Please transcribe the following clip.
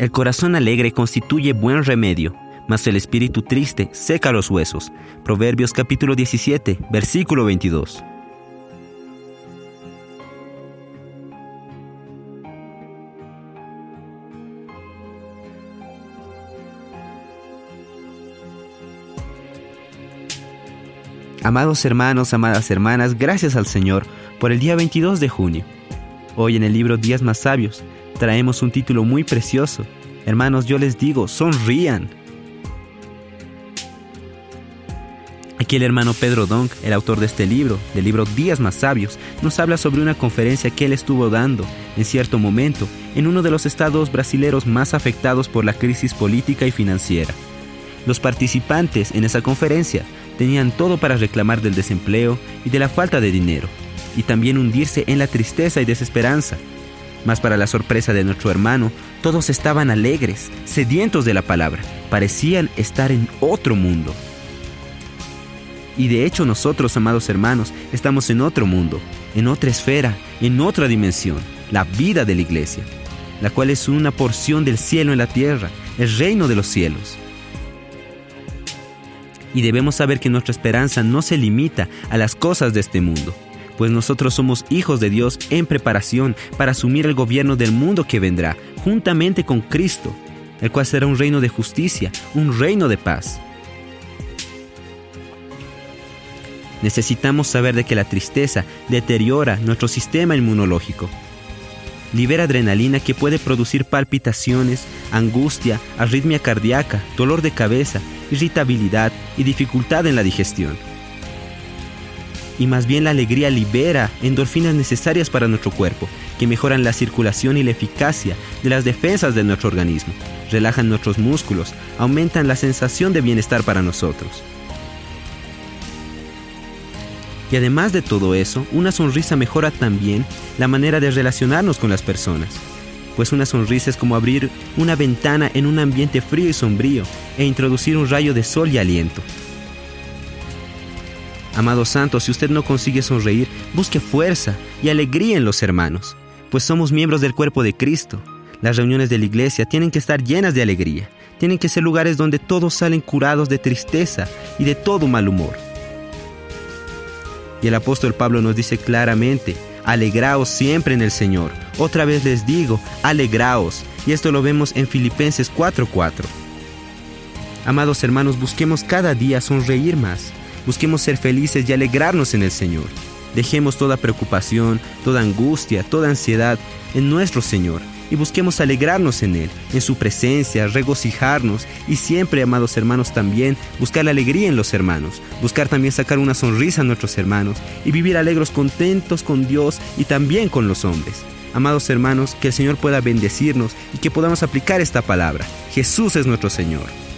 El corazón alegre constituye buen remedio, mas el espíritu triste seca los huesos. Proverbios capítulo 17, versículo 22. Amados hermanos, amadas hermanas, gracias al Señor por el día 22 de junio. Hoy en el libro Días más Sabios traemos un título muy precioso. Hermanos, yo les digo, sonrían. Aquí el hermano Pedro Donk, el autor de este libro, del libro Días más Sabios, nos habla sobre una conferencia que él estuvo dando en cierto momento en uno de los estados brasileros más afectados por la crisis política y financiera. Los participantes en esa conferencia tenían todo para reclamar del desempleo y de la falta de dinero, y también hundirse en la tristeza y desesperanza. Mas para la sorpresa de nuestro hermano, todos estaban alegres, sedientos de la palabra, parecían estar en otro mundo. Y de hecho nosotros, amados hermanos, estamos en otro mundo, en otra esfera, en otra dimensión, la vida de la iglesia, la cual es una porción del cielo en la tierra, el reino de los cielos. Y debemos saber que nuestra esperanza no se limita a las cosas de este mundo, pues nosotros somos hijos de Dios en preparación para asumir el gobierno del mundo que vendrá, juntamente con Cristo, el cual será un reino de justicia, un reino de paz. Necesitamos saber de que la tristeza deteriora nuestro sistema inmunológico. Libera adrenalina que puede producir palpitaciones, angustia, arritmia cardíaca, dolor de cabeza irritabilidad y dificultad en la digestión. Y más bien la alegría libera endorfinas necesarias para nuestro cuerpo, que mejoran la circulación y la eficacia de las defensas de nuestro organismo, relajan nuestros músculos, aumentan la sensación de bienestar para nosotros. Y además de todo eso, una sonrisa mejora también la manera de relacionarnos con las personas pues una sonrisa es como abrir una ventana en un ambiente frío y sombrío e introducir un rayo de sol y aliento. Amado santo, si usted no consigue sonreír, busque fuerza y alegría en los hermanos, pues somos miembros del cuerpo de Cristo. Las reuniones de la iglesia tienen que estar llenas de alegría, tienen que ser lugares donde todos salen curados de tristeza y de todo mal humor. Y el apóstol Pablo nos dice claramente, alegraos siempre en el Señor. Otra vez les digo, alegraos. Y esto lo vemos en Filipenses 4:4. Amados hermanos, busquemos cada día sonreír más. Busquemos ser felices y alegrarnos en el Señor. Dejemos toda preocupación, toda angustia, toda ansiedad en nuestro Señor y busquemos alegrarnos en Él, en su presencia, regocijarnos y siempre, amados hermanos, también buscar la alegría en los hermanos, buscar también sacar una sonrisa a nuestros hermanos y vivir alegros, contentos con Dios y también con los hombres. Amados hermanos, que el Señor pueda bendecirnos y que podamos aplicar esta palabra. Jesús es nuestro Señor.